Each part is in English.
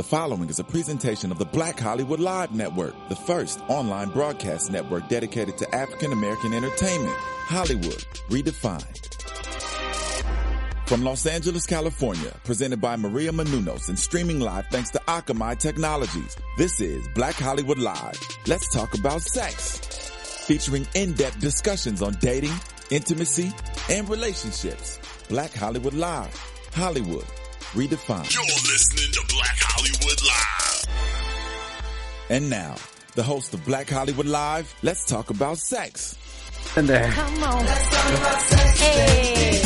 The following is a presentation of the Black Hollywood Live Network, the first online broadcast network dedicated to African American entertainment. Hollywood redefined. From Los Angeles, California, presented by Maria Menounos and streaming live thanks to Akamai Technologies. This is Black Hollywood Live. Let's talk about sex. Featuring in-depth discussions on dating, intimacy, and relationships. Black Hollywood Live. Hollywood redefined. You're listening to Black Hollywood Live. And now, the host of Black Hollywood Live, let's talk about sex. And there. Come on. Hey.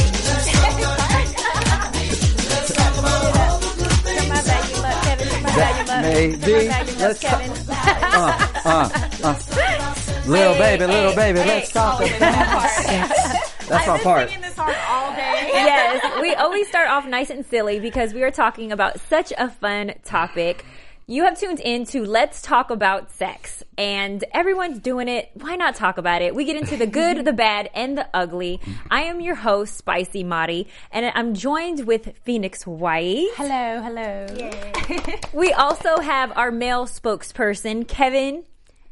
Come on, back you love Kevin. Come on, back you love. Maybe. Come on, back you love Let's talk- Kevin. Uh, uh, uh. Little Hey, baby, little hey, baby, hey. let's talk about sex. That's my part. singing this song all day. yes, we always start off nice and silly because we are talking about such a fun topic. You have tuned in to Let's Talk About Sex, and everyone's doing it. Why not talk about it? We get into the good, the bad, and the ugly. I am your host, Spicy Mari, and I'm joined with Phoenix White. Hello, hello. We also have our male spokesperson, Kevin.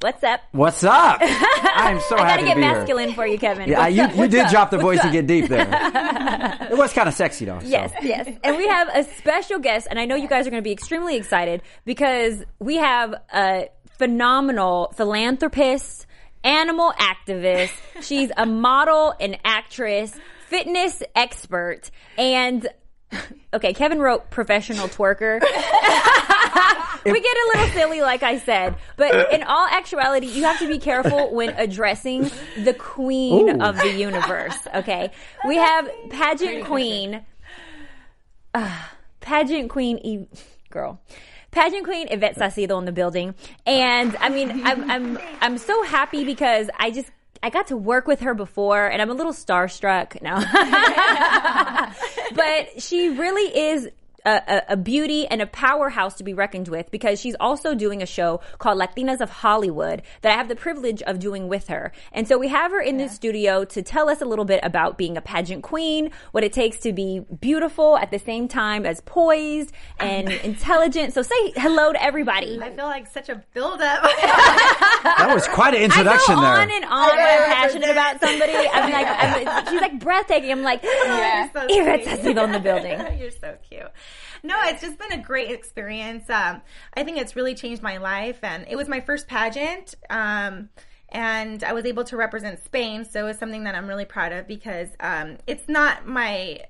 What's up? What's up? I'm so I happy gotta get masculine for you, Kevin. Yeah, What's you, up? you What's did up? drop the What's voice up? and get deep there. it was kind of sexy though. so. Yes, yes. And we have a special guest, and I know you guys are going to be extremely excited because we have a phenomenal philanthropist, animal activist. She's a model, an actress, fitness expert, and okay, Kevin wrote professional twerker. we get a little silly, like I said, but in all actuality, you have to be careful when addressing the queen Ooh. of the universe. Okay, we have pageant queen, uh, pageant queen, e- girl. Pageant Queen Ivette Saucedo in the building, and I mean, I'm I'm I'm so happy because I just I got to work with her before, and I'm a little starstruck now. but she really is a, a, a beauty and a powerhouse to be reckoned with because she's also doing a show called Latinas of Hollywood that I have the privilege of doing with her. And so we have her in the studio to tell us a little bit about being a pageant queen, what it takes to be beautiful at the same time as poised and intelligent. So say hello to everybody. I feel like such a build up. That was quite an introduction I introduction go there. on and on when I'm passionate about somebody. I'm like, I'm, she's like breathtaking. I'm like, You're so Ivette sweet. Saucedo in the building. You're so cute. No, it's just been a great experience. Um, I think it's really changed my life, and it was my first pageant. Um, and I was able to represent Spain, so it's something that I'm really proud of because um, it's not my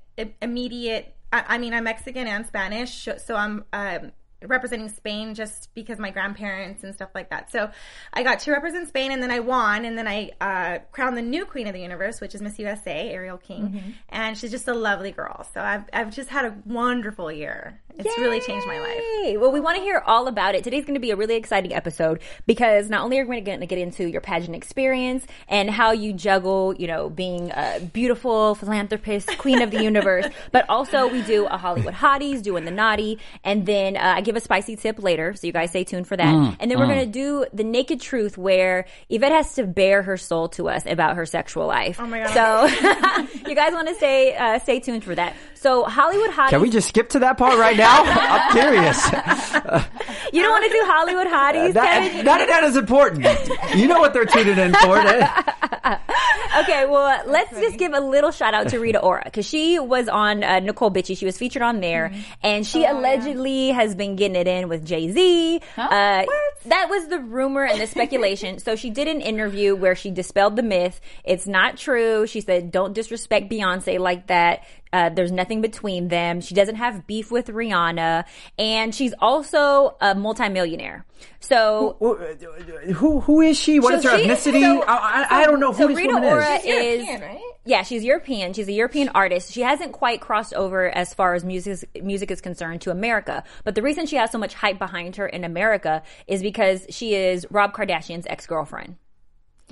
immediate. I, I mean, I'm Mexican and Spanish, so I'm um, representing Spain just because my grandparents and stuff like that. So I got to represent Spain, and then I won, and then I uh, crowned the new queen of the universe, which is Miss USA, Ariel King, and she's just a lovely girl. So I've I've just had a wonderful year. It's really changed my life. Yay! Well, we want to hear all about it. Today's going to be a really exciting episode because not only are we going to get into your pageant experience and how you juggle, you know, being a beautiful philanthropist, queen of the universe, but also we do a Hollywood hotties, doing the naughty, and then uh, I give a spicy tip later, so you guys stay tuned for that. Mm, and then we're going to do the naked truth where Ivette has to bare her soul to us about her sexual life. Oh my God. So you guys want to stay uh, stay tuned for that. So Hollywood hotties. Can we just skip to that part right now? I'm curious. You don't want to do Hollywood hotties, That, Kevin? none of that is important. You know what they're tuning in for. Okay, well, let's just give a little shout out to Rita Ora because she was on uh, Necole Bitchie. She was featured on there, Mm-hmm. and Oh, she allegedly has been getting it in with Jay Z. Uh, that was the rumor and the speculation. so she did an interview where she dispelled the myth. It's not true. She said, "Don't disrespect Beyonce like that." Uh, there's nothing between them. She doesn't have beef with Rihanna, and she's also a multimillionaire. So Who who is she? What so is her she- ethnicity? so- I, I, I don't know who so this Rita woman Ora is. is, European, right? yeah, she's European. She's a European artist. She hasn't quite crossed over as far as music music is concerned to America. But the reason she has so much hype behind her in America is because she is Rob Kardashian's ex girlfriend.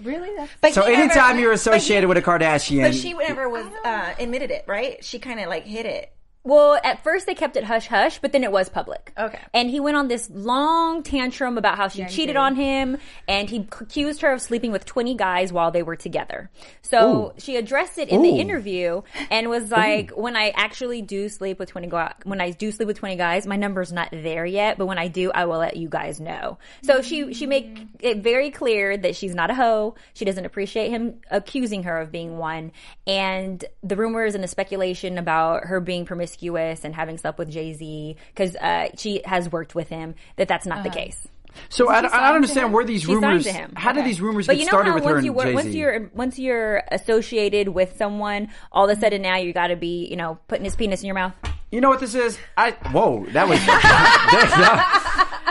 Really? But So he never- anytime you're but he- associated with a Kardashian, But she never was uh, admitted it, right? She kind of like hid it. Well, at first they kept it hush hush, but then it was public. Okay. And he went on this long tantrum about how she he cheated did. on him and he accused her of sleeping with 20 guys while they were together. So Ooh. she addressed it in the interview and was like, when I actually do sleep with 20 guys, when I do sleep with 20 guys, my number's not there yet, but when I do, I will let you guys know. So she, she make mm. it very clear that she's not a hoe. She doesn't appreciate him accusing her of being one. And the rumors and the speculation about her being promiscuous and having slept with Jay Z because uh, she has worked with him. That that's not the case. So I, I don't understand him? where these She rumors. to him. How did these rumors But get you know started how with her once and you work, Jay-Z? once you're once you're associated with someone, all of a sudden now you got to be you know putting his penis in your mouth. You know what this is? I whoa, that was.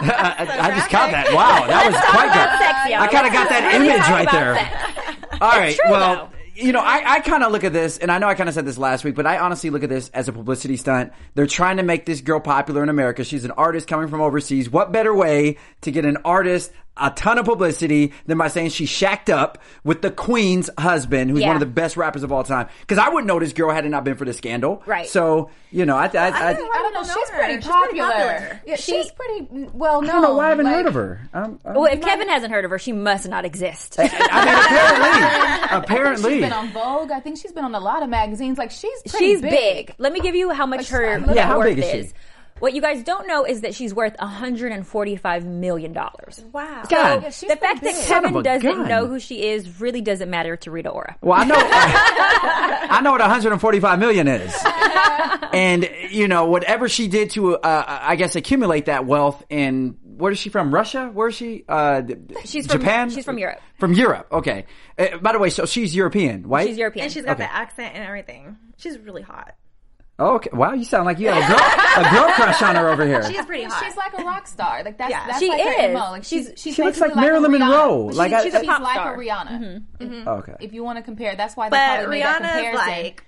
I, I just caught that. Wow, that was quite good. Sexy. I kind of got that image right there. sex. All right. true, well, though. You know, I, I kind of look at this, and I know I kind of said this last week, but I honestly look at this as a publicity stunt. They're trying to make this girl popular in America. She's an artist coming from overseas. What better way to get an artist a ton of publicity than by saying she shacked up with the Queen's husband, who's Yeah. one of the best rappers of all time? Because I wouldn't know this girl had it not been for the scandal. Right. So, you know, I, I, I, I don't know. know She's her. pretty She's pretty popular. popular. Yeah, She- she's pretty well known. I don't know why I haven't like- heard of her. Um, um, Well, if Kevin hasn't heard of her, she must not exist. I mean, apparently, I think apparently. she's been on Vogue. I think she's been on a lot of magazines. Like she's pretty She's big. Let me give you how much her Like, net Yeah, how worth big is she? Is. What you guys don't know is that she's worth 145 million dollars. Wow. God. Yeah, The fact that big. Son of Kevin doesn't gun. know who she is really doesn't matter to Rita Ora. Well, I know, I know what 145 million is, and you know whatever she did to, uh, I guess, accumulate that wealth. And where is she from? Russia? Where is she? Uh, She's from- Japan. she's from Europe. From Europe. Okay. Uh, by the way, so she's European, right? She's European. And she's got Okay. the accent and everything. She's really hot. Oh, okay. Wow, you sound like you have a girl, a girl crush on her over here. She's pretty hot. She's like a rock star. Like that's Yeah. that's She like her is. Like she's She's- she's She looks basically like Marilyn. Monroe. But Like she's, I- she's, I- pop like star. a Rihanna. Mm-hmm. Mm-hmm. Mm-hmm. Oh, okay. If you want to compare, that's why they but probably made that Rihanna's comparison. like,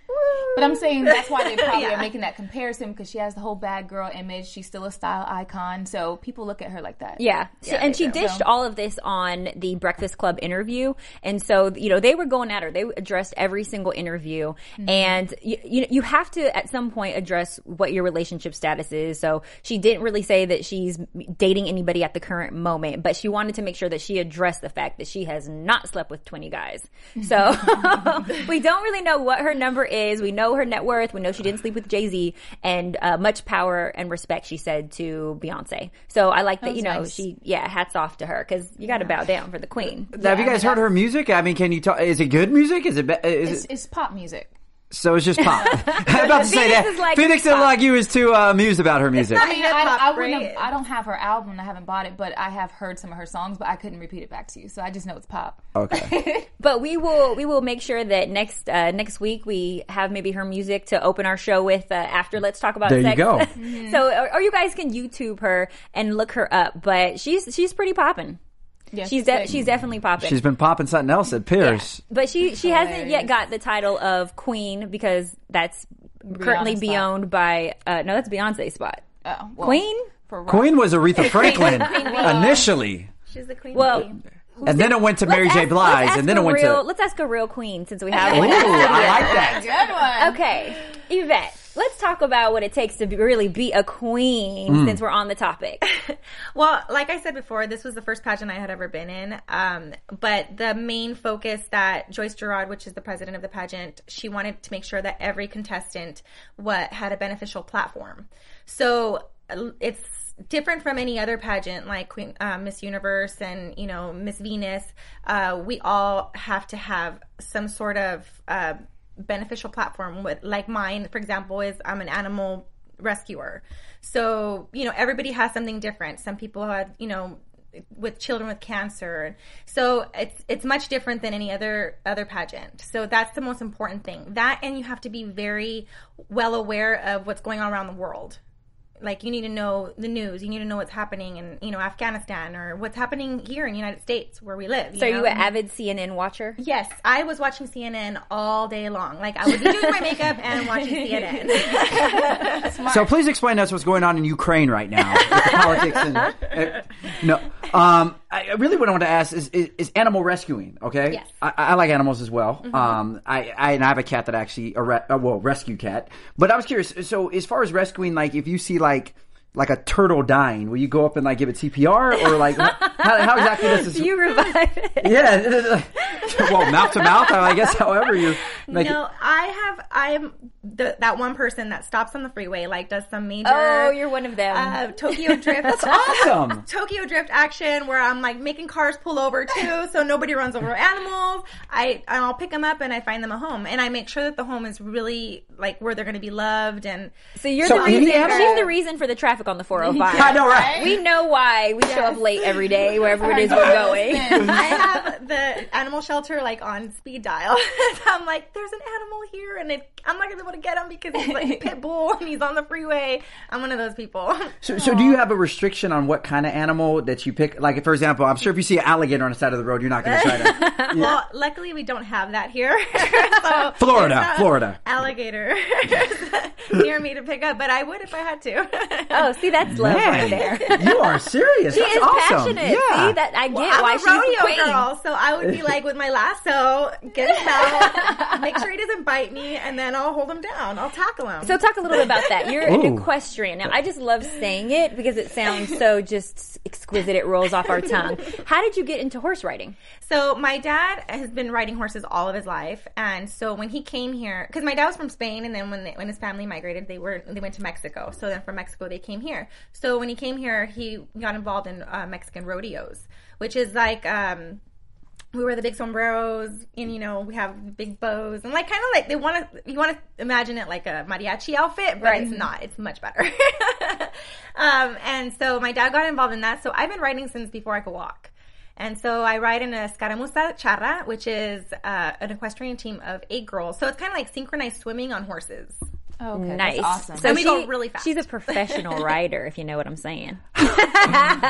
But I'm saying that's why they probably Yeah. are making that comparison because she has the whole bad girl image. She's still a style icon, so people look at her like that. Yeah. So- and she do. dished So- all of this on the Breakfast Club interview. And so, you know, they were going at her. They addressed every single interview. Mm-hmm. And you, you, you have to, at some point, address what your relationship status is. So she didn't really say that she's dating anybody at the current moment, but she wanted to make sure that she addressed the fact that she has not slept with 20 guys. So we don't really know what her number is. We know her net worth. We know she didn't sleep with Jay Z and uh, much power and respect she said to Beyonce. So I like that, was you know, nice. she, yeah, hats off to her because you got to bow down for the queen. Now, have you guys heard her music? I mean, can you talk? Is it good music? Is it? Be, is It's, it it's pop music. So it's just pop. I'm about to say that. like Phoenix didn't pop. like you was too uh, amused about her music. I mean, I, hop, I, wouldn't right? have, I don't have her album. I haven't bought it, but I have heard some of her songs. But I couldn't repeat it back to you, so I just know it's pop. Okay. But we will we will make sure that next uh, next week we have maybe her music to open our show with uh, after Let's Talk About There you Sex. go. so or, or you guys can YouTube her and look her up. But she's she's pretty popping. Yeah, She's de- she's definitely popping. She's been popping something else at Pierce. But she she hasn't yet got the title of queen because that's currently be owned by uh, no that's Beyonce's spot. Oh, well, Queen? for rock. Queen was Aretha Franklin initially, she's the queen. Well, bee. and then it went to Mary let's J. ask- Blige, let's and then it went real, to. Let's ask a real queen since we have Ooh, one. in the studio. I like that. Good one. Okay, Ivette, let's talk about what it takes to be, really be a queen Mm. since we're on the topic. Well, like I said before, this was the first pageant I had ever been in. Um, but the main focus that Joyce Gerard, which is the president of the pageant, she wanted to make sure that every contestant what had a beneficial platform. So uh, it's different from any other pageant like Queen, uh, Miss Universe and you know Miss Venus. Uh, we all have to have some sort of uh, beneficial platform. With like mine, for example, is I'm an animal rescuer. So, you know, everybody has something different. Some people had, you know, with children with cancer. So it's it's much different than any other other pageant. So that's the most important thing. That and you have to be very well aware of what's going on around the world. Like you need to know the news. You need to know what's happening in you know Afghanistan or what's happening here in the United States where we live. so, are you know? an avid CNN watcher? Yes, I was watching CNN all day long. Like I would be doing my makeup and watching CNN. So please explain to us what's going on in Ukraine right now. with the politics and, uh, no. Um, I really what I want to ask is, is, is animal rescuing. Okay. Yes. I, I like animals as well. Um, I, I and I have a cat that actually a re- uh, well rescue cat. But I was curious. So as far as rescuing, like if you see like like a turtle dying, will you go up and like give it CPR or like how, how exactly does this? Do you revive it? yeah. well, mouth to mouth. I guess. However you make no, it. I have. I'm the, that one person that stops on the freeway, like does some major. Oh, you're one of them. uh, Tokyo Drift. That's awesome. Tokyo Drift action where I'm like making cars pull over too, so nobody runs over animals. I I'll pick them up and I find them a home, and I make sure that the home is really like where they're going to be loved and. so you're So the reason. She's the reason for the traffic on the 405. I know, right? We know why we show up late every day wherever it is we're going. I have the animal shelter like on speed dial. I'm like, there's an animal here, and it, I'm not gonna be able to get him because he's like a pit bull and he's on the freeway. I'm one of those people. So, so do you have a restriction on what kind of animal that you pick? Like, for example, I'm sure if you see an alligator on the side of the road, you're not going to try to. Well, luckily we don't have that here. so Florida, Florida. alligator near me to pick up, but I would if I had to. Oh, see, that's love right there. you are serious. She That's is awesome. passionate. Yeah. See that I get I'm why a she's the rodeo queen. girl, so I would be like with my lasso, get him out, make sure he doesn't bite me, and then I'll hold him down. I'll tackle him. So talk a little bit about that. You're an equestrian. Now, I just love saying it because it sounds so just exquisite. It rolls off our tongue. How did you get into horse riding? So my dad has been riding horses all of his life, and so when he came here, because my dad was from Spain, and then when they, when his family migrated, they were they went to Mexico. So then from Mexico they came here. So when he came here, he got involved in uh, Mexican rodeos, which is like. Um, we wear the big sombreros, and you know we have big bows, and like kind of like they want to. You want to imagine it like a mariachi outfit, but Right. it's not. It's much better. um, and so my dad got involved in that. So I've been riding since before I could walk. And so I ride in a Scaramuza Charra, which is uh, an equestrian team of eight girls. So it's kind of like synchronized swimming on horses. Oh, okay, Nice. That's awesome. So And we she, go really fast. She's a professional writer, if you know what I'm saying.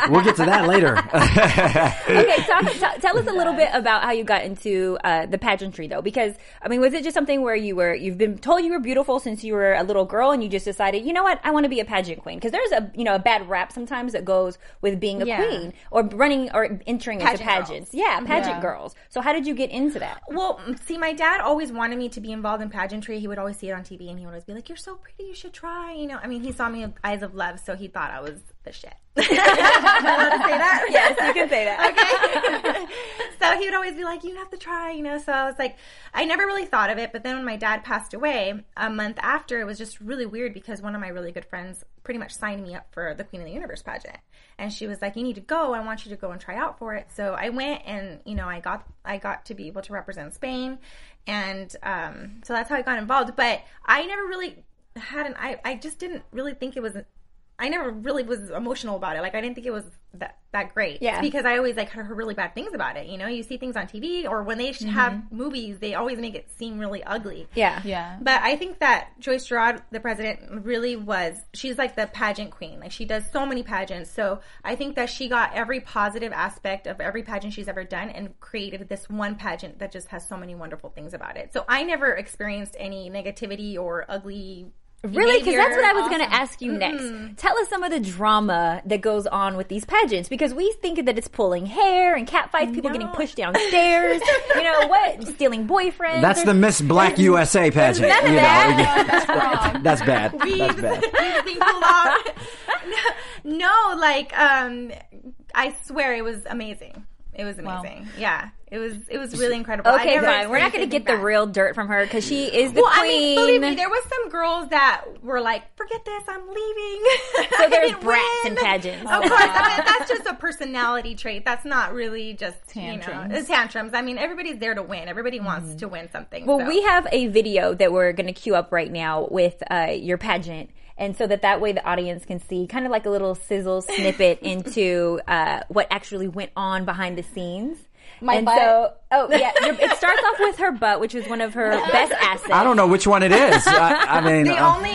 We'll get to that later. okay, talk, t- tell us a little bit about how you got into uh, the pageantry, though, because I mean, was it just something where you were you've been told you were beautiful since you were a little girl, and you just decided, you know what, I want to be a pageant queen? Because there's a you know a bad rap sometimes that goes with being a Yeah. queen or running or entering into Pageant pageants. Yeah, pageant Yeah. girls. So how did you get into that? Well, see, my dad always wanted me to be involved in pageantry. He would always see it on TV, and he would always be like, "You're so pretty, you should try." You know, I mean, he saw me with eyes of love, so he thought I was the shit. Am I allowed to say that? Yes, you can say that. okay. so he would always be like, you have to try, you know. So I was like, I never really thought of it. But then when my dad passed away, a month after, it was just really weird because one of my really good friends pretty much signed me up for the Queen of the Universe pageant. And she was like, you need to go. I want you to go and try out for it. So I went and, you know, I got, I got to be able to represent Spain. And um, so that's how I got involved. But I never really had an, I, I just didn't really think it was I never really was emotional about it. Like I didn't think it was that that great. Yeah. Because I always like heard really bad things about it. You know, you see things on TV or when they sh have mm-hmm. movies, they always make it seem really ugly. Yeah. Yeah. But I think that Joyce Gerard, the president, really was. She's like the pageant queen. Like she does so many pageants. So I think that she got every positive aspect of every pageant she's ever done and created this one pageant that just has so many wonderful things about it. So I never experienced any negativity or ugly. Really? Because that's what I was behavior. going to ask you next. Tell us some of the drama that goes on with these pageants because we think that it's pulling hair and catfights, people getting pushed downstairs. you know what? Stealing boyfriends. That's the Miss Black USA pageant. none of you know. That's bad. That's bad. weeds being pulled off. No, no, like um, I swear it was amazing. It was amazing. Yeah, it was. It was really incredible. Okay, fine. We're not going to get the real dirt from her because she is the Well, I mean, believe me, there was some girls that were like, "Forget this, I'm leaving." So there's brats win. in pageants. Of course, I mean, that's just a personality trait. That's not really just you know, Tantrums. tantrums. I mean, everybody's there to win. Everybody wants to win something. Well, so. we have a video that we're going to queue up right now with uh, your pageant. And so that that way the audience can see kind of like a little sizzle snippet into uh, what actually went on behind the scenes. My and butt? so, oh yeah, it starts off with her butt, which is one of her best assets. I don't know which one it is. I, I mean, the uh, only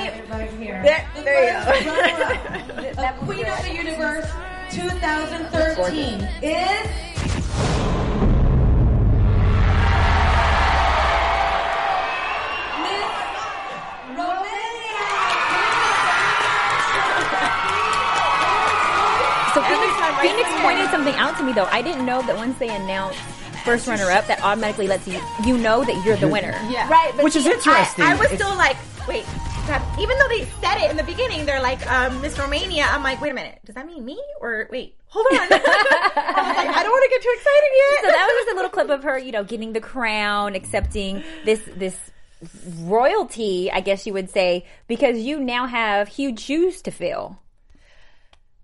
there, there you go. Queen of the Universe 2013 is Phoenix, Phoenix pointed something out to me though. I didn't know that once they announced first runner up, that automatically lets you you know that you're the winner. Yeah. Right, but Which is see, I- interesting. I, was It's- still like, wait, that, even though they said it in the beginning, they're like, um, Miss Romania. I'm like, wait a minute, does that mean me or wait? Hold on, I was like, I don't want to get too excited yet. So that was just a little clip of her, you know, getting the crown, accepting this this royalty, I guess you would say, because you now have huge shoes to fill.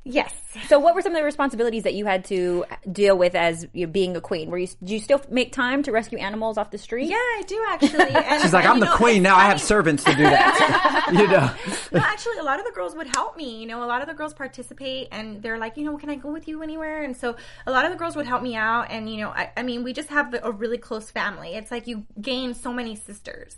Yes. So, what were some of the responsibilities that you had to deal with as you being a queen? Were you do you still make time to rescue animals off the street? Yeah, I do actually. And, She's like, I'm the know, queen it's now. I have servants to do that. you know. no, actually, a lot of the girls would help me. You know, a lot of the girls participate, and they're like, you know, can I go with you anywhere? And so, a lot of the girls would help me out. And you know, I, I mean, we just have a really close family. It's like you gain so many sisters.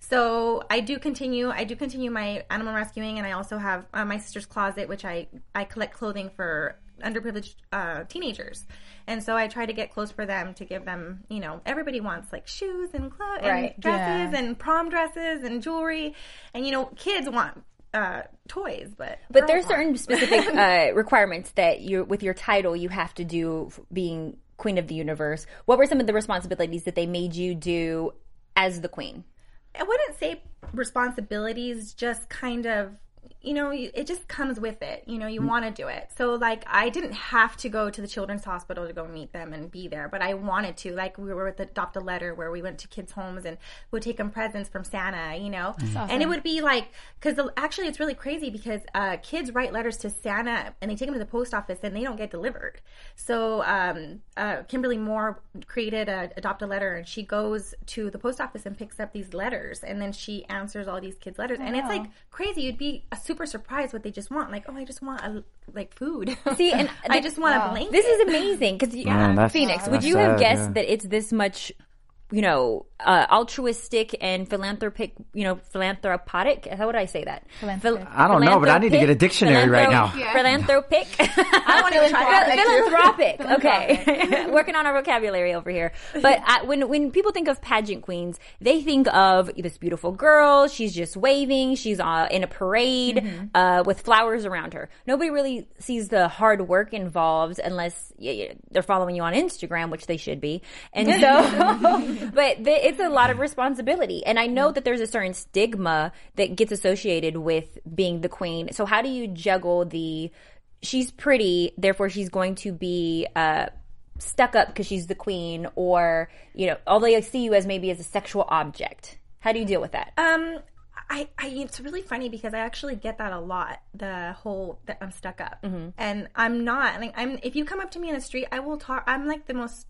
So I do continue. I do continue my animal rescuing, and I also have uh, my sister's closet, which I I collect clothing for underprivileged uh, teenagers. And so I try to get clothes for them to give them, you know, everybody wants like shoes and clothes Right. and dresses Yeah. and prom dresses and jewelry. And you know, kids want uh, toys, but But there's certain specific uh, requirements that you, with your title, you have to do being queen of the universe. What were some of the responsibilities that they made you do as the queen? I wouldn't say responsibilities, just kind of, you know, you- it just comes with it. You know, you want to do it. So, like, I didn't have to go to the children's hospital to go meet them and be there, but I wanted to. Like, we were with the Adopt a Letter where we went to kids' homes and would take them presents from Santa, you know? And it would be like, because actually, it's really crazy because uh, kids write letters to Santa and they take them to the post office and they don't get delivered. So, um, uh, Kimberly Moore created a Adopt a Letter and she goes to the post office and picks up these letters and then she answers all these kids' letters. And it's like crazy. You'd be super surprised what they just want. Like, oh, I just want a, like food. See, and I just want a blanket. This is amazing because yeah, that's- Phoenix. Would that's you have guessed yeah. that it's this much, you know, uh, altruistic and philanthropic, you know, philanthropic? How would I say that? Philanthropic. I don't know, but I need to get a dictionary right now. Philanthropic. I want to try. Philanthropic. Okay, working on our vocabulary over here. But I, when when people think of pageant queens, they think of this beautiful girl. She's just waving. She's uh, in a parade uh, with flowers around her. Nobody really sees the hard work involved unless y y- they're following you on Instagram, which they should be. And so, but th- it's a lot of responsibility. And I know that there's a certain stigma that gets associated with being the queen. So how do you juggle the she's pretty, therefore she's going to be uh, stuck up because she's the queen, or you know, although I see you as maybe as a sexual object. How do you deal with that? Um, I, I, it's really funny because I actually get that a lot. The whole that I'm stuck up, and I'm not. Like, I'm. If you come up to me in the street, I will talk. I'm like the most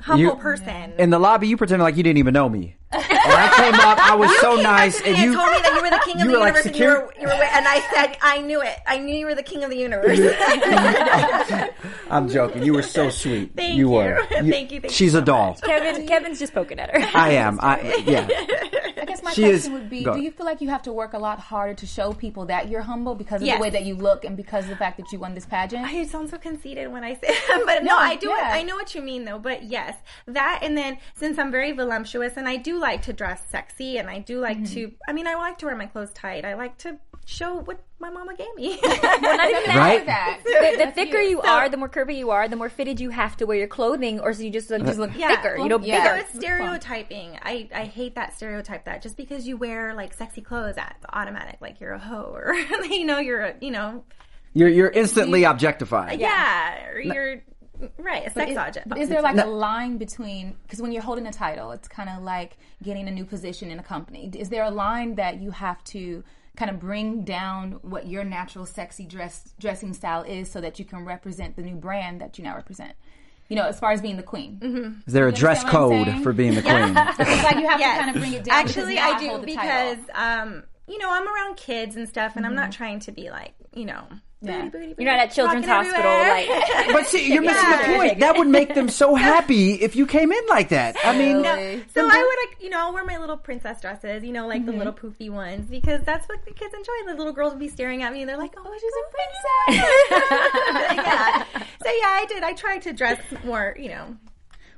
humble You- person. In the lobby, you pretended like you didn't even know me. And I came up, I was so nice, and and you. told me that you were the king of the were like universe, and you were, you were, and I said, I knew it. I knew you were the king of the universe. I'm joking. You were so sweet. Thank you you. were. Thank you, thank you she's so a doll. Kevin, Kevin's just poking at her. I am. I yeah. I guess my She question is- would be. Do you feel like you have to work a lot harder to show people that you're humble because of Yes. the way that you look and because of the fact that you won this pageant? I sound so conceited when I say it, but no, I do. yeah. I know what you mean though. But yes, that and then since I'm very voluptuous and I do like to dress sexy and I do like Mm-hmm. to. I mean, I like to wear my clothes tight. I like to show what my mama gave me. Well, not even that. Right? that. The, the thicker you are, the more curvy you are, the more fitted you have to wear your clothing, or so you just, just look Yeah. thicker, you know, yeah. bigger. So it's stereotyping. I, I hate that stereotype that just because you wear like sexy clothes, that's automatic. Like you're a hoe or you know you're a you know You're you're instantly objectified. yeah, or you're right a sex is, object. but is there like a line between because when you're holding a title, it's kind of like getting a new position in a company. Is there a line that you have to kind of bring down what your natural sexy dress dressing style is so that you can represent the new brand that you now represent? You know, as far as being the queen. Mm-hmm. Is there a dress understand what I'm code for being the queen? It's like you have Yes. to kind of bring it down. Actually, I do because um, you know I'm around kids and stuff, and I'm not trying to be like you know. Yeah. booty, booty, booty, You're not at Children's rocking Hospital, everywhere. like But see, you're missing the point. That would make them so happy if you came in like that. I mean, Really? So I would, like, you know, I'll wear my little princess dresses, you know, like the mm-hmm. little poofy ones, because that's what the kids enjoy. The little girls would be staring at me, and they're like, "Oh, she's a oh, princess." yeah. So yeah, I did. I tried to dress more, you know.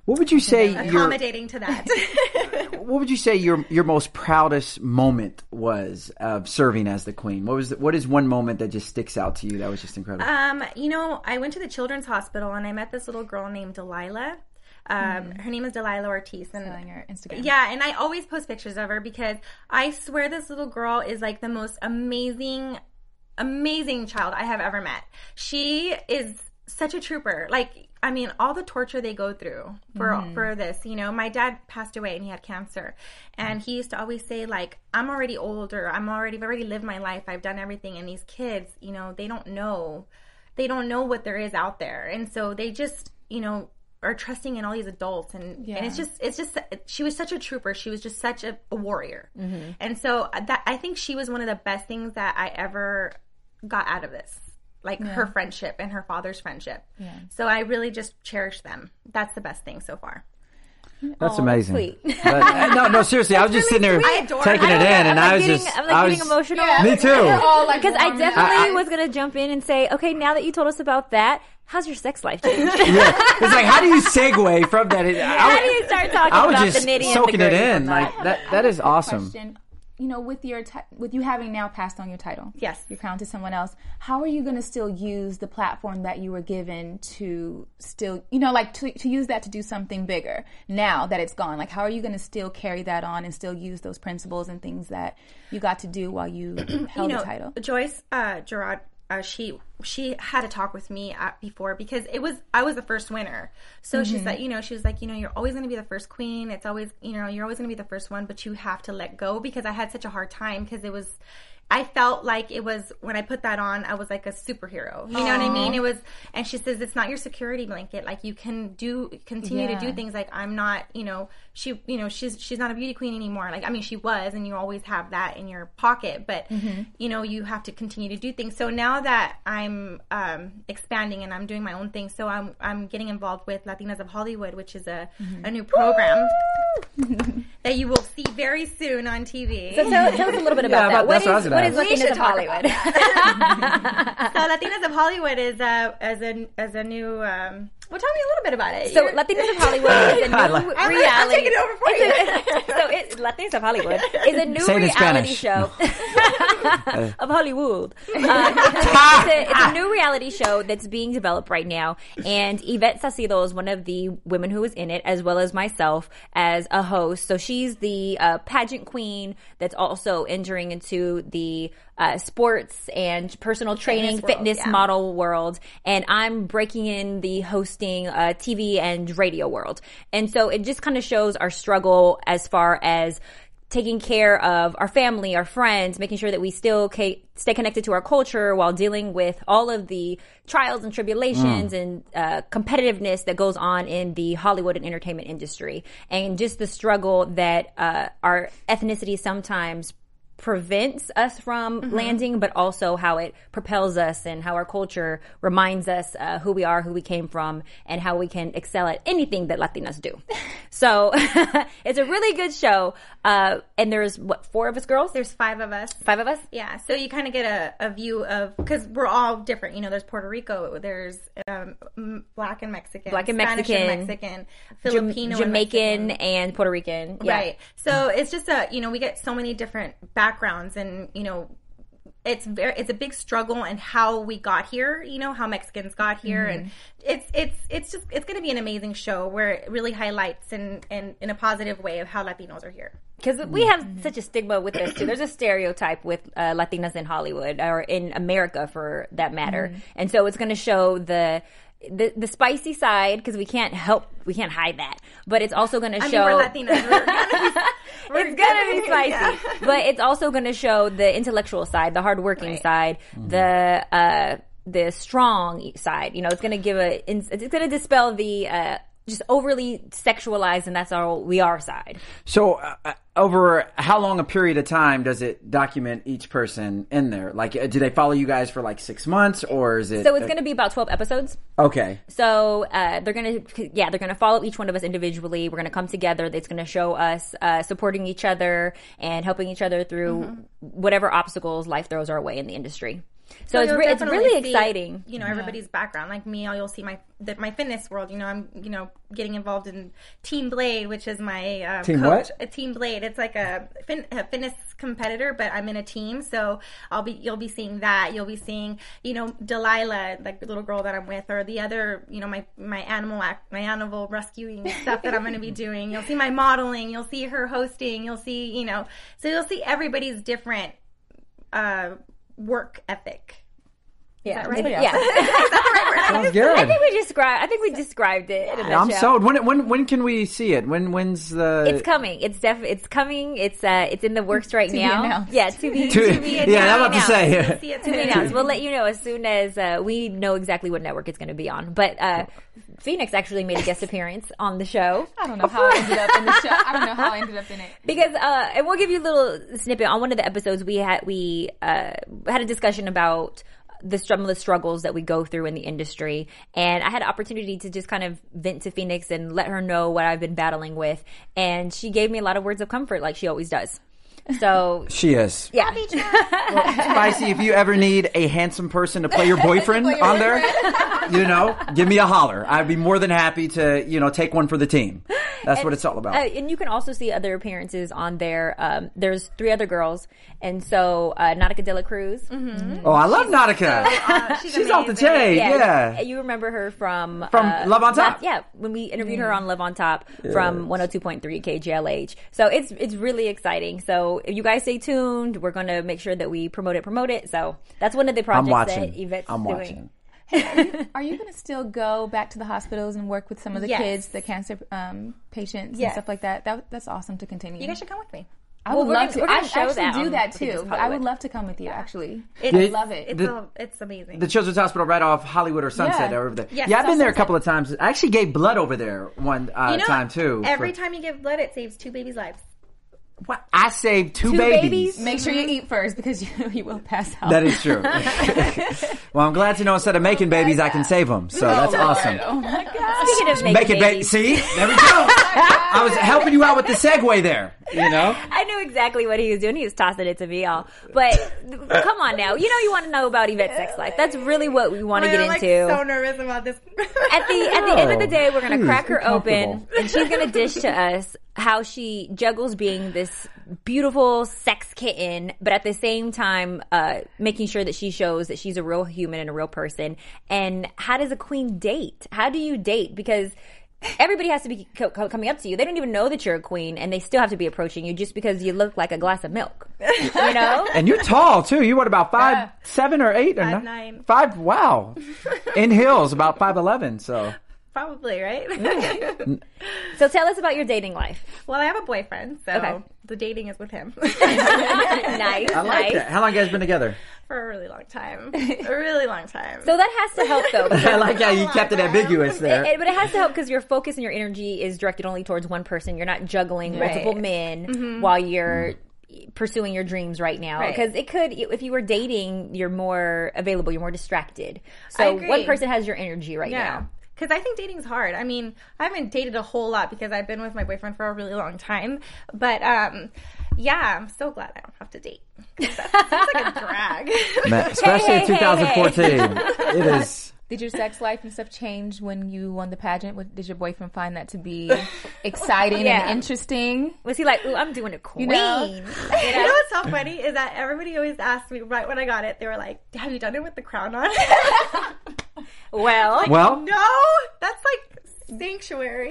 What would you say your accommodating to that. What would you say your your most proudest moment was of serving as the queen? What was the, what is one moment that just sticks out to you that was just incredible? Um, you know, I went to the children's hospital and I met this little girl named Delilah. Um, Her name is Delilah Ortiz, and on your Instagram. yeah, and I always post pictures of her because I swear this little girl is like the most amazing, amazing child I have ever met. She is such a trooper. Like, I mean, all the torture they go through for mm-hmm. for this. You know, my dad passed away and he had cancer, and he used to always say like, "I'm already older. I'm already I've already lived my life. I've done everything." And these kids, you know, they don't know, they don't know what there is out there, and so they just, you know. Are trusting in all these adults, and, and it's just, it's just, she was such a trooper. She was just such a, a warrior, mm-hmm. and so that I think she was one of the best things that I ever got out of this like her friendship and her father's friendship. So I really just cherish them. That's the best thing so far. That's amazing. But, uh, no, no, seriously, I was just sitting there I taking it in, and I'm I like was getting, just, I'm like I getting was, emotional. me too. Because I definitely eyes. was gonna jump in and say, okay, now that you told us about that, how's your sex life changed? Yeah, it's like how do you segue from that? I, How do you start talking I was about just the nitty soaking and it the gritty in. Like that? that. That is awesome. Question. You know, with your ti- with you having now passed on your title, Yes. your crown to someone else. How are you going to still use the platform that you were given to still, you know, like to, to use that to do something bigger now that it's gone? Like, how are you going to still carry that on and still use those principles and things that you got to do while you held you know, the title? Joyce uh, Gerard, uh, she she had a talk with me uh, before because it was I was the first winner. So she said, you know, she was like, you know, you're always going to be the first queen. It's always, you know, you're always going to be the first one, but you have to let go because I had such a hard time because it was. I felt like it was when I put that on, I was like a superhero. You know what I mean? It was, and she says it's not your security blanket. Like you can do, continue to do things. Like I'm not, you know, she, you know, she's she's not a beauty queen anymore. Like I mean, she was, and you always have that in your pocket. But you know, you have to continue to do things. So now that I'm um, expanding and I'm doing my own thing, so I'm I'm getting involved with Latinas of Hollywood, which is a a new program that you will see very soon on TV. So tell, tell us a little bit about about- that. What that's is, what I was gonna what is ask. We Latinas of Hollywood? so Latinas of Hollywood is a as a as a new. Um, well, tell me a little bit about it. So You're- Latinas of Hollywood is a I new like- I'm- I'm taking it over for you. so it, Latinas of Hollywood is a new Say reality Spanish. show of Hollywood. Uh, it's, a, it's, a, it's a new reality show that's being developed right now, and Ivette Saucedo is one of the women who is in it, as well as myself as a host. So she's the uh, pageant queen that's also entering into the uh, sports and personal training, world, fitness yeah. model world, and I'm breaking in the hosting uh, TV and radio world. And so it just kind of shows our struggle as far as taking care of our family, our friends, making sure that we still ca- stay connected to our culture while dealing with all of the trials and tribulations and uh, competitiveness that goes on in the Hollywood and entertainment industry, and just the struggle that uh, our ethnicity sometimes prevents us from landing, but also how it propels us and how our culture reminds us uh, who we are, who we came from, and how we can excel at anything that Latinas do. So it's a really good show. Uh, and there's what four of us girls? There's five of us. five of us. Yeah, so you kind of get a, a view of because we're all different. You know, there's Puerto Rico, there's um, black and Mexican, Black and Spanish Mexican, Mexican, Jam- Filipino, and Jamaican, Mexican. and Puerto Rican. Yeah. Right. So it's just a you know we get so many different backgrounds and you know it's very it's a big struggle and how we got here you know how mexicans got here. Mm-hmm. And it's it's it's just it's going to be an amazing show where it really highlights and and in a positive way of how latinos are here. Because we mm-hmm. have such a stigma with this too. There's a stereotype with uh, Latinas in Hollywood or in America for that matter, mm-hmm. and so it's going to show the. The, the spicy side because we can't help we can't hide that. But it's also going to i mean show we're latinas. We're gonna be, we're it's gonna be spicy, Yeah. but it's also gonna show the intellectual side, the hardworking Right. side, the uh, the strong side. You know, it's gonna give a, it's gonna dispel the uh, just overly sexualized, and that's our we are side. So, uh, over how long a period of time does it document each person in there? Like, uh, do they follow you guys for like six months, or is it? So it's gonna be about twelve episodes. okay. So uh, they're gonna, yeah, they're gonna follow each one of us individually. We're gonna come together. It's gonna show us uh, supporting each other and helping each other through whatever obstacles life throws our way in the industry. So it's re- it's really see, exciting. You know, everybody's background. Like me, you'll see my the, my fitness world. You know, I'm you know getting involved in Team Blade, which is my um, Team coach. what? A Team Blade. It's like a, fin- a fitness competitor, but I'm in a team. So I'll be you'll be seeing that. You'll be seeing you know Delilah, like the little girl that I'm with, or the other you know my my animal act, my animal rescuing stuff that I'm going to be doing. You'll see my modeling. You'll see her hosting. You'll see you know. So you'll see everybody's different uh, work ethic. Yeah, right? yeah. Sounds good. I think we described. I think we described it. In a I'm sold. When when when can we see it? When when's the? It's coming. It's def. It's coming. It's uh. It's in the works right be now. announced. Yeah, to be. To- to be yeah, I'm about to announced. say. You'll To be announced. We'll let you know as soon as uh, we know exactly what network it's going to be on. But uh, Phoenix actually made a guest appearance on the show. I don't know how I ended up in the show. I don't know how I ended up in it. because uh and we'll give you a little snippet on one of the episodes we had we uh had a discussion about the some of the struggles that we go through in the industry and I had an opportunity to just kind of vent to Phoenix and let her know what I've been battling with and she gave me a lot of words of comfort like she always does. So She is. yeah. Spicy, if you ever need a handsome person to play your boyfriend on there, you know, give me a holler. I'd be more than happy to, you know, take one for the team. That's what it's all about. Uh, and you can also see other appearances on there. Um, there's three other girls, and so uh, Nautica de la Cruz. oh, I love Nautica. she's She's off the chain. Yeah. You remember her from From uh, Love on Top. last- yeah, when we interviewed her on Love on Top from 102.3 KJLH. So it's it's really exciting. So if you guys stay tuned, we're going to make sure that we promote it, promote it. So that's one of the I'm projects watching. that Ivette's I'm doing. watching. Are you going to still go back to the hospitals and work with some of the Yes. kids, the cancer um, patients Yes. and stuff like that? that? That's awesome to continue. You guys should come with me. I would we're love gonna- to. we're gonna I show actually that do that Forgiveness too. I would love to come with you. Actually, It's, Did- love it. It's, the- a, it's amazing. The Children's Hospital right off Hollywood or Sunset Yeah. over there. Yes, yeah, I've it's been there a couple of times. I actually gave blood over there one uh, you know, time too. Every For- time you give blood, it saves two babies' lives. What? I saved two, Two babies. babies? make sure you mm-hmm. eat first because you, you will pass out. That is true. well, I'm glad to know instead of making oh babies, I can save them. So oh that's awesome. Oh my god! Speaking of making Make it, ba- babies, see? There we go. Oh I was helping you out with the segue there. You know? I knew exactly what he was doing. He was tossing it to me all. But come on now, you know you want to know about Ivette's sex life. That's really what we want to get into. I'm like into. so nervous about this. at the at the end of the day, we're gonna Please, crack her open, and she's gonna dish to us how she juggles being this beautiful sex kitten, but at the same time, uh, making sure that she shows that she's a real human and a real person. And how does a queen date? How do you date? Because everybody has to be co- co- coming up to you. They don't even know that you're a queen, and they still have to be approaching you just because you look like a glass of milk. You know. And you're tall too. You what about five, Yeah. seven or eight or Five, nine? nine. Five. Wow. In heels, about five eleven. So Probably right. Mm. So tell us about your dating life. well, I have a boyfriend, so Okay. the dating is with him nice, I like nice. that. How long you guys been together? for a really long time. A really long time. So that has to help though. I like how you kept it ambiguous there. It- it- but it has to help because your focus and your energy is directed only towards one person. You're not juggling multiple men mm-hmm. while you're mm-hmm. pursuing your dreams right now. Right. Because it could, if you were dating, you're more available, you're more distracted. So one person has your energy right yeah. now. Because I think dating's hard. I mean, I haven't dated a whole lot because I've been with my boyfriend for a really long time. But um, yeah, I'm so glad I don't have to date. That seems like a drag. Man, especially hey, in hey, 2014. It is. Did your sex life and stuff change when you won the pageant? Did your boyfriend find that to be exciting Yeah. and interesting? Was he like, ooh, I'm doing a queen? know? You know what's so funny is that everybody always asked me right when I got it. They were like, "Have you done it with the crown on?" Well, Well, no, that's like sanctuary.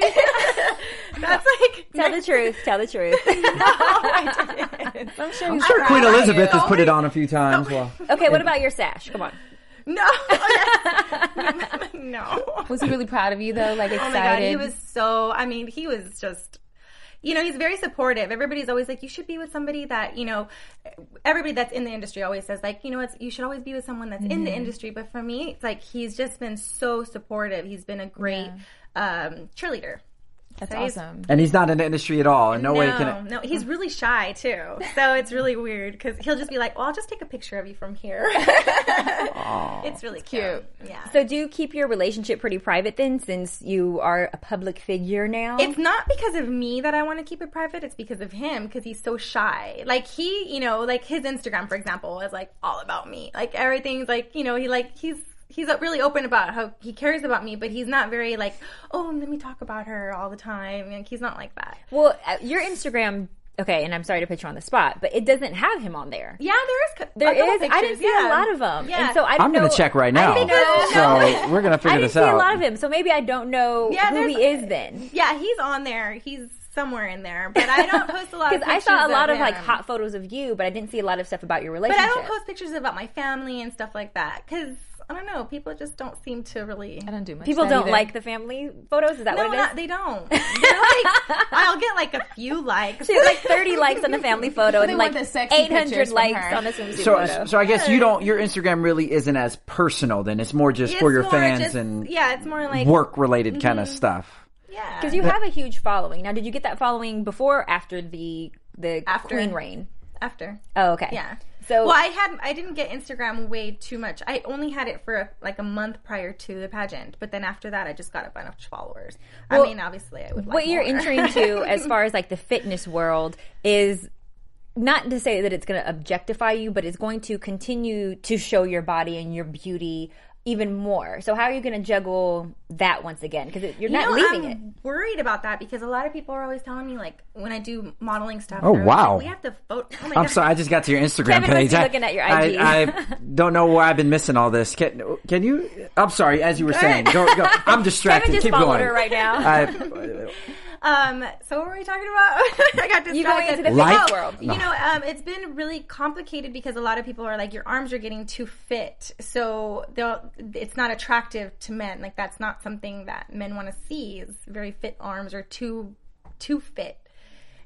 that's like tell the truth. Tell the truth. I'm sure. I'm sure Queen Elizabeth has put it on a few times. Well, okay, what about your sash? Come on. No, no. Was he really proud of you though? Like excited? Oh my god, he was so. I mean, he was just. You know, he's very supportive. Everybody's always like, you should be with somebody that, you know, everybody that's in the industry always says, like, you know, it's, you should always be with someone that's in the industry. But for me, it's like, he's just been so supportive. He's been a great um, cheerleader. That's So awesome. And he's not in the industry at all. And no, way no, can. no, he's really shy too. So it's really weird because he'll just be like, "Well, I'll just take a picture of you from here." it's really cute. Yeah. So do you keep your relationship pretty private then, since you are a public figure now? It's not because of me that I want to keep it private. It's because of him because he's so shy. Like he, you know, like his Instagram, for example, is like all about me. Like everything's like, you know, he like he's he's really open about how he cares about me, but he's not very like, oh, let me talk about her all the time. Like he's not like that. well, uh, your Instagram. Okay, and I'm sorry to put you on the spot, but it doesn't have him on there. Yeah, there is. co- There a couple is. I didn't see yeah. a lot of them, Yeah. and so I don't I'm know. going to check right now. I didn't So we're going to figure this out. I didn't see out. a lot of him, so maybe I don't know Yeah, who he is then. Yeah, he's on there. He's somewhere in there, but I don't post a lot. Because of I saw a lot of him. like hot photos of you, but I didn't see a lot of stuff about your relationship. But relationship. I don't post pictures about my family and stuff like that because I don't know. People just don't seem to really. I don't do much. People don't either. like the family photos. Is that No, what it is? not, they don't. They're like, I'll get like a few likes. She has like 30 likes on the family photo and like 800 likes her. on a swimsuit So, photo. so I guess you don't. Your Instagram really isn't as personal. Then it's more just It's for your fans just- and yeah, it's more like work related kind of mm-hmm. stuff. Yeah, Because you have a huge following. Now, did you get that following before or after the the After. Queen reign? after. Oh, okay. Yeah. So Well, I had I didn't get Instagram way too much. I only had it for like a month prior to the pageant, but then after that, I just got a bunch of followers. Well, I mean, obviously, I would. what like you're entering to as far as like the fitness world is not to say that it's going to objectify you, but it's going to continue to show your body and your beauty even more. So how are you going to juggle that once again? Because you're You not know, leaving I'm it. worried about that because a lot of people are always telling me like when I do modeling stuff. Oh, wow. like, we have to vote. Oh my I'm God. sorry, I just got to your Instagram Kevin must page. I- looking at your I, IG. I don't know where I've been missing all this. Can, can you? I'm sorry. As you were saying, go, go. I'm distracted. Kevin just Keep going. her right now. I, Um, so what were we talking about? I got distracted. You going into the Life- fitness world. You know, um, it's been really complicated because a lot of people are like, your arms are getting too fit, so they'll. It's not attractive to men. Like that's not something that men want to see. Is very fit arms or too too fit.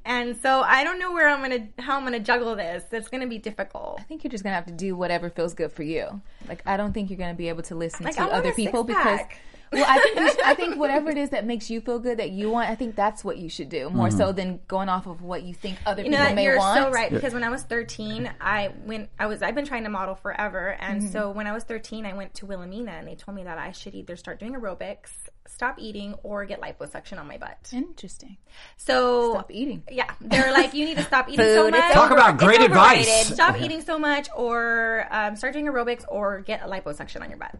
And so I don't know where I'm gonna how I'm gonna juggle this. It's gonna be difficult. I think you're just gonna have to do whatever feels good for you. Like I don't think you're gonna be able to listen Like, to I want other a people because six-pack. Well, I think you should, I think whatever it is that makes you feel good that you want, I think that's what you should do more so than going off of what you think other You know, people that may you're want. so right because when I was 13, I went. I was. I've been trying to model forever, and so when I was 13, I went to Wilhelmina, and they told me that I should either start doing aerobics, stop eating, or get liposuction on my butt. Interesting. So Stop eating. Yeah, they're like, you need to stop eating so Food, it's much. Talk about great overrated. advice. Stop eating so much, or um, start doing aerobics, or get a liposuction on your butt.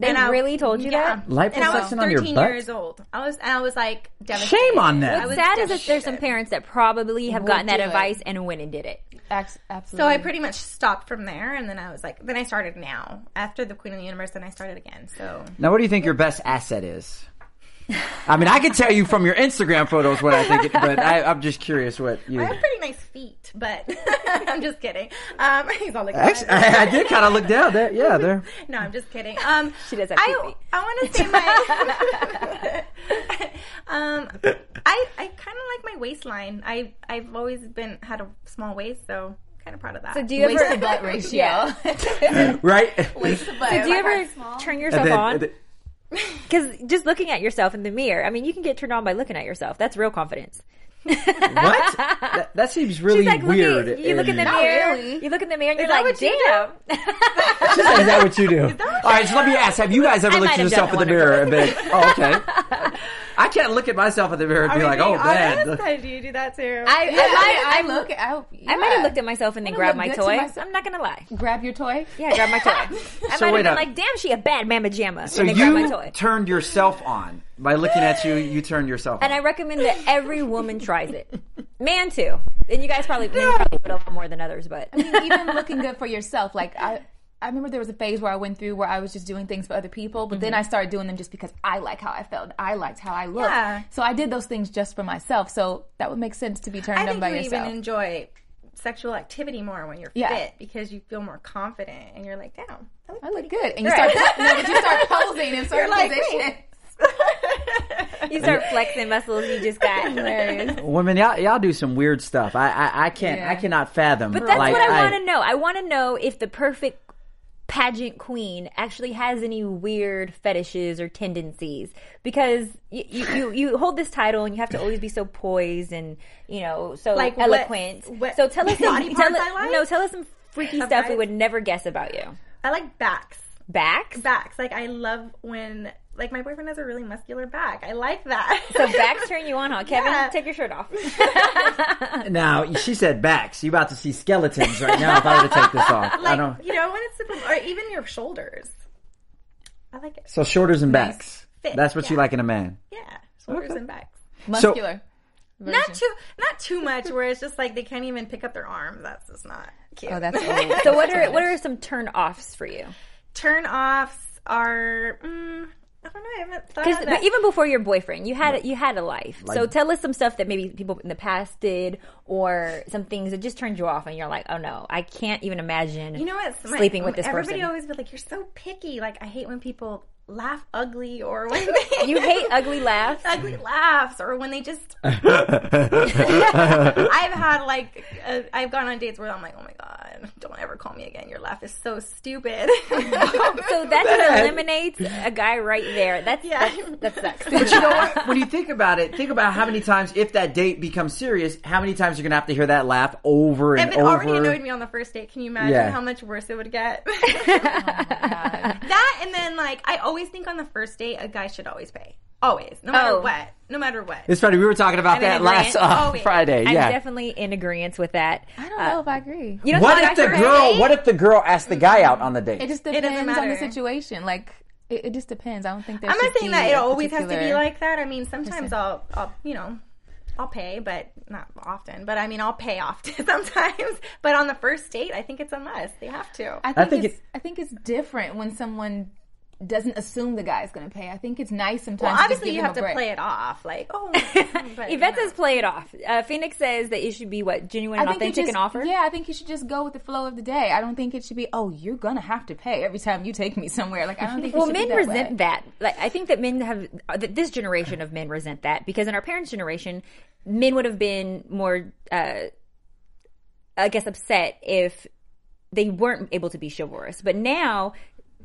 They I- really told you yeah. that? And I was Liposuction on your 13 butt? years old. I was, and I was like, devastated. Shame on them. What's Sad is that there's some parents that probably have Would gotten that it. advice and went and did it. Absolutely. So I pretty much stopped from there, and then I was like, then I started now after the Queen of the Universe, then I started again. So now, what do you think your best asset is? I mean, I can tell you from your Instagram photos what I think, it, but I, I'm just curious what you. I have pretty nice feet, but I'm just kidding. Um, he's all like, Actually, I, I did kind of look down there. Yeah, there. no, I'm just kidding. Um, She does have I, feet. I want to say my. um, I I kind of like my waistline. I I've always been had a small waist, so kind of proud of that. So do you waist ever to butt ratio. Right? waist to butt. do you ever turn yourself then- on? and then- Because just looking at yourself in the mirror, I mean, you can get turned on by looking at yourself. That's real confidence. what? That, that seems really She's like, weird. Look at, you look in the Not mirror. really. You look in the mirror and you're that like, what you damn. Is that what you do? All right, so let me ask: Have you guys ever I looked at yourself in the mirror and been, "Oh, okay"? I can't look at myself in the mirror and be like, "Oh man." do you do that too? I, I, Yeah, might, I, I, look. I, oh, I might have looked at myself and then grabbed my good to toy. I'm not gonna lie. grab your toy. Yeah, grab my toy. I So might have been up. like, damn, she a bad mamma jamma. So and then my you toy. turned yourself on by looking at you. You turned yourself. On. And. I recommend that every woman tries it. Man too. And you guys probably, men probably do it a lot more than others, but I mean, even looking good for yourself. Like I, I remember there was a phase where I went through where I was just doing things for other people, but then mm-hmm. I started doing them just because I like how I felt. I liked how I looked. Yeah. So I did those things just for myself. So that would make sense to be turned I on think by you yourself. even enjoy sexual activity more when you're Yeah. fit because you feel more confident and you're like, damn, I look I look good, and you start, no, but you start posing in certain like, positions. you start flexing muscles you just got. Hilarious. Women, y'all, y'all do some weird stuff. I, I, I can't, Yeah. I cannot fathom. But that's like, what I, want to know. I want to know if the perfect pageant queen actually has any weird fetishes or tendencies because you, you, you, hold this title and you have to always be so poised and you know so Like eloquent. what so tell us some body tell, like? no tell us some freaky stuff we would never guess about you. I like backs. Backs. Backs. Like I love when like my boyfriend has a really muscular back. I like that. So backs turn you on, huh? Kevin, Yeah. take your shirt off. Now she said backs. You about to see skeletons right now if I were to take this off. I don't. you know when it's super, or even your shoulders. I like it. So shoulders and backs. Fit, That's what you like in a man. Yeah, shoulders and backs. Muscular. Not too, not too much. Where it's just like they can't even pick up their arms. That's just not cute. Oh, that's old. so what are what are some turn offs for you? turn offs are. Mm, I don't know. I haven't thought Because of that. even before your boyfriend, you had you had a life. so tell us some stuff that maybe people in the past did, or some things that just turned you off, and you're like, oh no, I can't even imagine. You know what? My- Sleeping with this person. everybody person. always be like, "You're so picky." Like I hate when people laugh ugly, or when they you hate ugly laughs. ugly laughs, or when they just. I've had like uh, I've gone on dates where I'm like, "Oh my god, don't ever call me again. Your laugh is so stupid." So that just eliminates a guy right there. That's Yeah. that's, that sucks. But you know what? When you think about it, think about how many times, if that date becomes serious, how many times you're gonna have to hear that laugh over and over. if it over. already annoyed me on the first date, can you imagine Yeah. how much worse it would get? Oh that and then like I always think on the first date, a guy should always pay. Always, no matter Oh. what, no matter what. It's funny. We were talking about I'm that last agreement. uh, Always. Friday. I'm Yeah. definitely in agreement with that. I don't know if I agree. You know What what if the girl? What if the girl asked the guy out on the date? It just doesn't depends on the matter. situation. Like it, it just depends. I don't think there's. I'm not saying that it always has to be like that. I mean, sometimes I'll, I'll, you know, I'll pay, but not often. But I mean, I'll pay often sometimes. But on the first date, I think it's a must. They have to. I think, think it's it- I think it's different when someone doesn't assume the guy's going to pay. I think it's nice sometimes. well, to just obviously, you have to break. play it off, like, oh. But, Ivette says play it off. Uh, Phoenix says that it should be what genuine I and think you authentic just, and offer. Yeah, I think you should just go with the flow of the day. I don't think it should be, oh, you're gonna have to pay every time you take me somewhere. Like I don't think. it Well, be men that resent way. that. Like, I think that men have uh, that this generation of men resent that because in our parents' generation, men would have been more, uh, I guess, upset if they weren't able to be chivalrous. But now,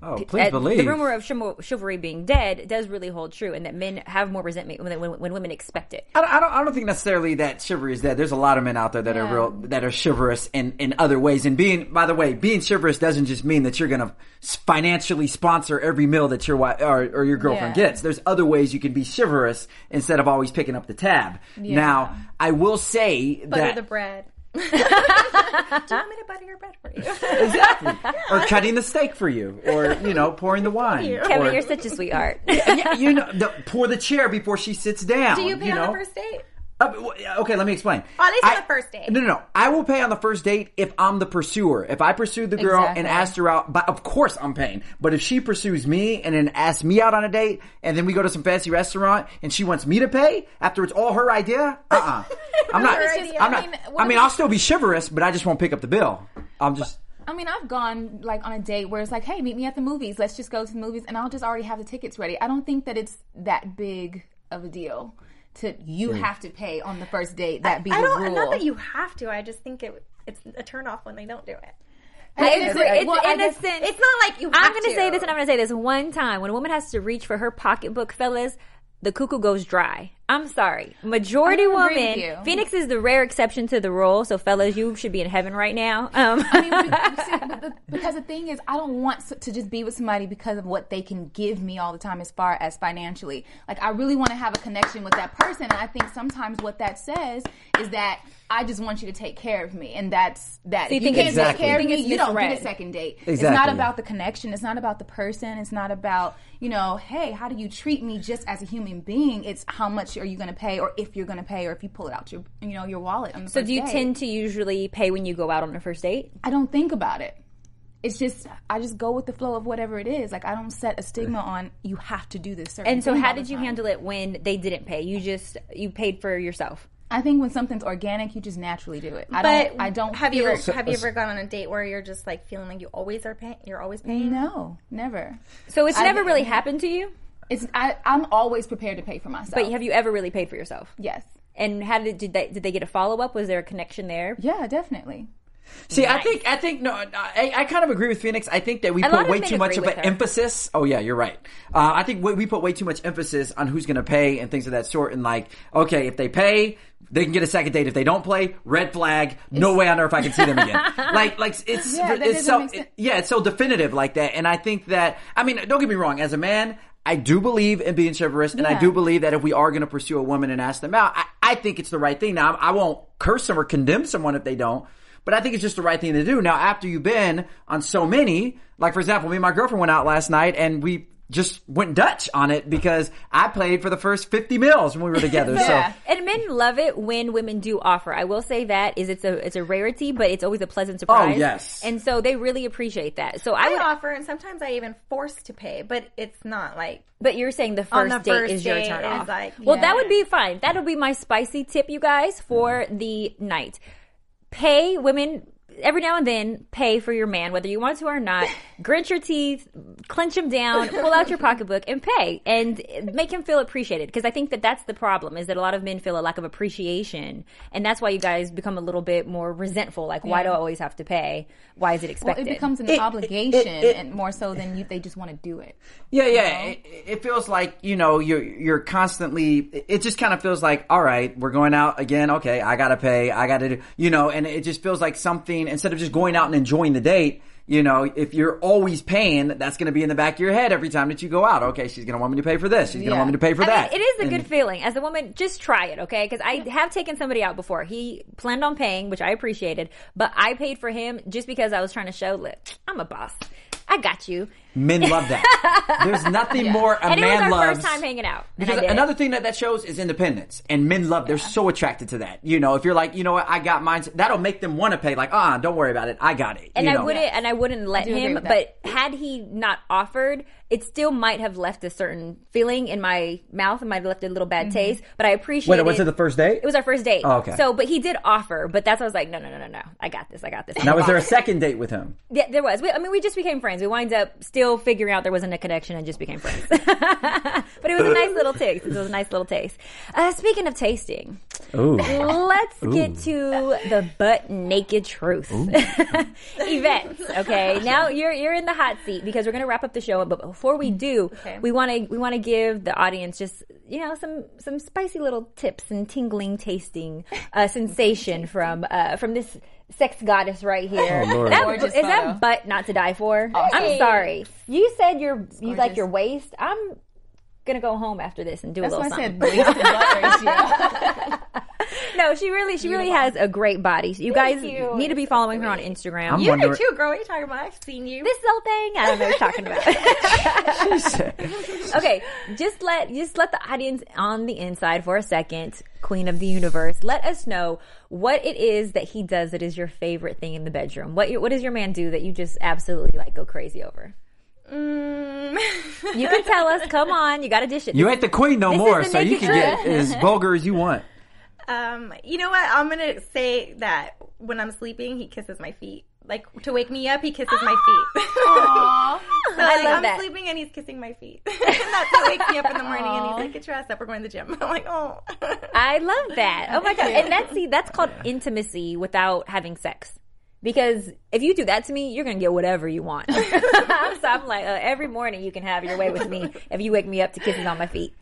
oh, please uh, believe. the rumor of chivalry being dead does really hold true, and that men have more resentment when, when, when women expect it. I don't, I don't. I don't think necessarily that chivalry is dead. There's a lot of men out there that are real, that are chivalrous in, in other ways. And being, by the way, being chivalrous doesn't just mean that you're going to financially sponsor every meal that your wife or, or your girlfriend Yeah. gets. There's other ways you can be chivalrous instead of always picking up the tab. Now, I will say that butter that the bread. Do you want me to butter your bread for you? exactly, or cutting the steak for you, or you know, pouring the wine. Kevin, or- you're such a sweetheart. yeah, you know, the, pour the chair before she sits down. Do you pay on know? the first date? Uh, okay, let me explain. Or at least on the first date. No, no, no. I will pay on the first date if I'm the pursuer. If I pursued the girl and Exactly. asked her out, but of course I'm paying. But if she pursues me and then asks me out on a date, and then we go to some fancy restaurant and she wants me to pay after it's all her idea, uh, uh I'm not. Her idea. I'm I not. mean, I mean, if- I'll still be chivalrous, but I just won't pick up the bill. I'm just. I mean, I've gone like on a date where it's like, hey, meet me at the movies. Let's just go to the movies, and I'll just already have the tickets ready. I don't think that it's that big of a deal to you mm. have to pay on the first date. That be I the don't. rule. Not that you have to. I just think it. It's a turn off when they don't do it. It's, it's Well, I guess- innocent. It's not like you. Have I'm going to to say this and I'm going to say this one time. When a woman has to reach for her pocketbook, fellas, the cuckoo goes dry. I'm sorry. Majority I woman. Phoenix is the rare exception to the rule. So, fellas, you should be in heaven right now. Um, I mean, see, because the thing is, I don't want to just be with somebody because of what they can give me all the time as far as financially. Like, I really want to have a connection with that person, and I think sometimes what that says is that I just want you to take care of me, and that's that. you if think you can't it's- take care of me, it's you don't get a second date. It's not about the connection. It's not about the person. It's not about you know, hey, how do you treat me just as a human being? It's how much are you going to pay, or if you're going to pay, or if you pull it out your you know your wallet. On the so, first do you date. tend to usually pay when you go out on a first date? I don't think about it. It's just I just go with the flow of whatever it is. Like I don't set a stigma on you have to do this certain. And so, thing how all did you time. handle it when they didn't pay? You just you paid for yourself. I think when something's organic, you just naturally do it. I But don't. I don't. Have you feel- ever have you ever gone on a date where you're just like feeling like you always are paying? You're always paying. No, never. So, it's I- never really happened to you. It's I. I'm always prepared to pay for myself. But have you ever really paid for yourself? Yes. And how did did they did they get a follow up? Was there a connection there? Yeah, definitely. See, I think I think no, I, I kind of agree with Phoenix. I think that we A put way too much of an her. emphasis. Oh yeah, you're right. Uh, I think we, we put way too much emphasis on who's going to pay and things of that sort. And like, okay, if they pay, they can get a second date. If they don't play, red flag. No way on earth I can see them again. like, like it's Yeah, it's so make sense. yeah, it's so definitive like that. And I think that I mean, don't get me wrong. As a man. I do believe in being chivalrous, and I do believe that if we are going to pursue a woman and ask them out, I, I think it's the right thing. Now, I won't curse them or condemn someone if they don't, but I think it's just the right thing to do. Now, after you've been on so many, like for example, me and my girlfriend went out last night and we just went Dutch on it because I played for the first 50 meals when we were together. Yeah. So, And men love it when women do offer. I will say that is it's a it's a rarity, but it's always a pleasant oh, surprise. Oh, yes. And so they really appreciate that. So I I would offer, and sometimes I even force to pay, but it's not like But you're saying the first the date first is your date turn is off. like, well, that would be fine. That would be my spicy tip, you guys, for mm. the night. Pay women every now and then. Pay for your man, whether you want to or not. Grit your teeth, clench him down, pull out your pocketbook, and pay, and make him feel appreciated. Because I think that that's the problem is that a lot of men feel a lack of appreciation, and that's why you guys become a little bit more resentful. Like, why do I always have to pay? Why is it expected? Well, it becomes an It- obligation, it- it- and more so than you, they just want to do it. yeah, yeah, it, it feels like, you know, you're, you're constantly, it just kind of feels like, all right, we're going out again. Okay. I got to pay. I got to do, you know, and it just feels like something, instead of just going out and enjoying the date, you know, if you're always paying, that's going to be in the back of your head every time that you go out. Okay, she's going to want me to pay for this. She's going to Yeah. want me to pay for I that. mean, it is a And- good feeling. As a woman, just try it, okay? Because I have taken somebody out before. He planned on paying, which I appreciated, but I paid for him just because I was trying to show, look, I'm a boss. I got you. Men love that. There's nothing more a and it man was our loves. first time hanging out. Because another thing that that shows is independence, and men love. They're so attracted to that. You know, if you're like, you know what, I got mine. That'll make them want to pay. Like, ah, don't worry about it. I got it. and you I know. wouldn't, and I wouldn't let do agree him. But had he not offered, it still might have left a certain feeling in my mouth. It might have left a little bad taste. But I appreciate. It. Wait, was it the first date? It was our first date. Oh, okay. So, but he did offer. But that's why I was like, no, no, no, no, no. I got this. I got this. I'm Now, was there a second date with him? Yeah, there was. We, I mean, we just became friends. We wind up still figuring out there wasn't a connection and just became friends. but it was a nice little taste. It was a nice little taste. Uh, speaking of tasting, Ooh. let's get to the butt naked truth. Events. Okay. Now you're you're in the hot seat because we're gonna wrap up the show. But before we do, Okay. we want to we want to give the audience just you know some some spicy little tips and tingling tasting uh, sensation from uh, from this sex goddess right here. Oh, Lord. That- Gorgeous that butt not to die for? I'm sorry. You said your you like your waist. I'm gonna go home after this and do That's a why little I said waist to butt. No, she really, she really has a great body. So you guys you. need to be following her on Instagram. I'm you wondering- too, girl. What are you talking about? I've seen you. this whole thing, I don't know what you're talking about. okay, just let just let the audience on the inside for a second, Queen of the Universe. Let us know what it is that he does that is your favorite thing in the bedroom. What your- what does your man do that you just absolutely like go crazy over? Mm. You can tell us. Come on, you got to dish it. You ain't the queen no This more, so you can get as vulgar as you want. Um, you know what? I'm gonna say that when I'm sleeping, he kisses my feet. Like to wake me up, he kisses my feet. so like, love I'm that. sleeping and he's kissing my feet. and that's what wakes me up in the morning. And he's like, "Get your ass up. We're going to the gym." I'm like, "Oh." I love that. Oh my god! And that's see, that's called intimacy without having sex. Because if you do that to me, you're gonna get whatever you want. so I'm like, uh, every morning you can have your way with me if you wake me up to kisses on my feet.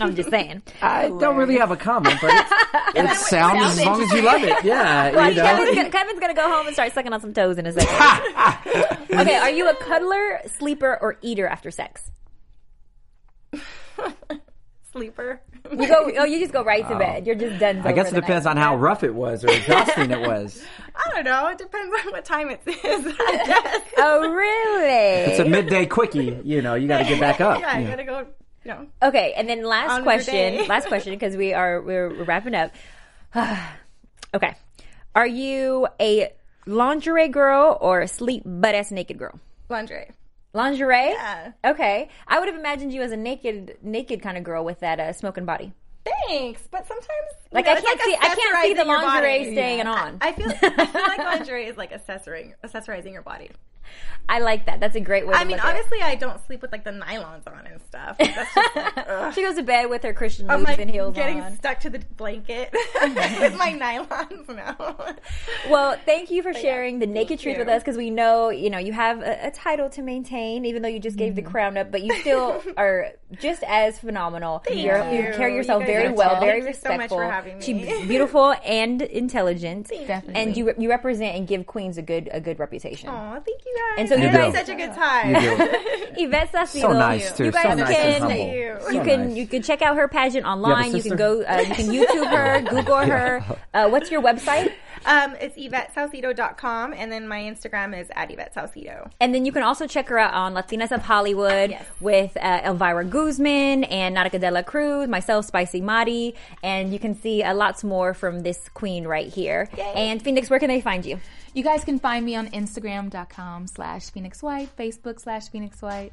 I'm just saying. I don't really have a comment, but it sounds as long as you love it. Yeah, Well, you Kevin's, gonna, Kevin's gonna go home and start sucking on some toes in a second. okay, are you a cuddler, sleeper, or eater after sex? Sleeper. You go. Oh, you just go right to bed. You're just done. I guess it depends on how rough it was or exhausting it was. I don't know. It depends on what time it is. I guess. Oh, really? It's a midday quickie. You know, you got to get back up. Yeah, I Yeah. gotta go. You know. Okay, and then last On with your question. last question because we are we're, we're wrapping up. okay, are you a lingerie girl or a sleep butt ass naked girl? Lingerie. Lingerie. Yeah. Okay, I would have imagined you as a naked naked kind of girl with that uh, smoking body. Thanks, but sometimes Like, know, I can't see- I can't see the lingerie staying on. I feel I feel like lingerie is like accessoring accessorizing your body. I like that. That's a great way. I to mean, look at it. honestly, I don't sleep with like the nylons on and stuff. Like. She goes to bed with her Christian boots like and heels getting on. stuck to the blanket with my nylons now. Well, thank you for yeah, sharing the naked truth you. with us because we know you know you have a, a title to maintain, even though you just gave the mm-hmm. crown up, but you still are just as phenomenal. You you. carry yourself guys very well, very Thank you so much respectful. for having me. She's beautiful and intelligent, Definitely. and you you represent and give Queens a good a good reputation. Oh, thank you guys. And so you It's guys- such a good time. You do. Ivette Saucedo. So nice too. You guys so nice can and humble. you. you So can nice. you can check out her pageant online. You, sister? can go. Uh, you can YouTube her, Google her. Uh, what's your website? Um, it's IvetteSaucedo.com, and then my Instagram is at Ivette Saucedo. And then you can also check her out on Latinas of Hollywood Yes. with uh, Elvira Guzman and Nautica de la Cruz, myself, Spicy Mari, and you can see uh, lots more from this queen right here. And Phoenix, where can they find you? You guys can find me on Instagram.com slash Phoenix White, Facebook slash Phoenix White,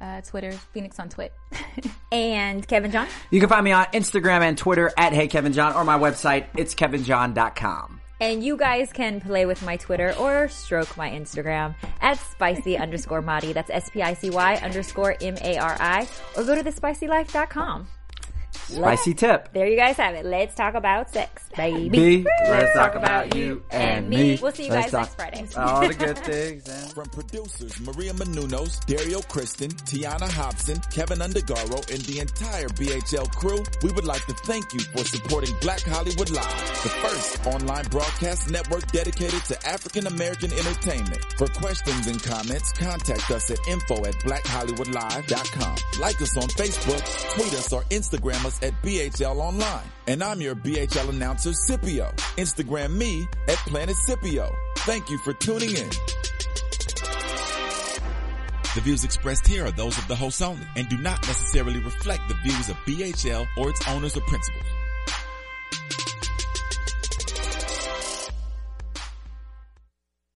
uh, Twitter, Phoenix on Twit. And Kevin John? You can find me on Instagram and Twitter at Hey Kevin John or my website, it's kevinjohn.com. And you guys can play with my Twitter or stroke my Instagram at spicy underscore Mari. That's S P I C Y underscore M A R I. Or go to thespicylife.com. Spicy tip. There you guys have it. Let's talk about sex, baby. B, let's talk about you and me. We'll see you Let's guys talk- next Friday. All the good things. and- From producers Maria Menounos, Dario Kristen, Tiana Hobson, Keven Undergaro, and the entire BHL crew, we would like to thank you for supporting Black Hollywood Live, the first online broadcast network dedicated to African American entertainment. For questions and comments, contact us at info at blackhollywoodlive.com. Like us on Facebook, tweet us, or Instagram us at BHL Online. And I'm your BHL announcer, Scipio. Instagram me at Planet Scipio. Thank you for tuning in. The views expressed here are those of the host only and do not necessarily reflect the views of BHL or its owners or principals.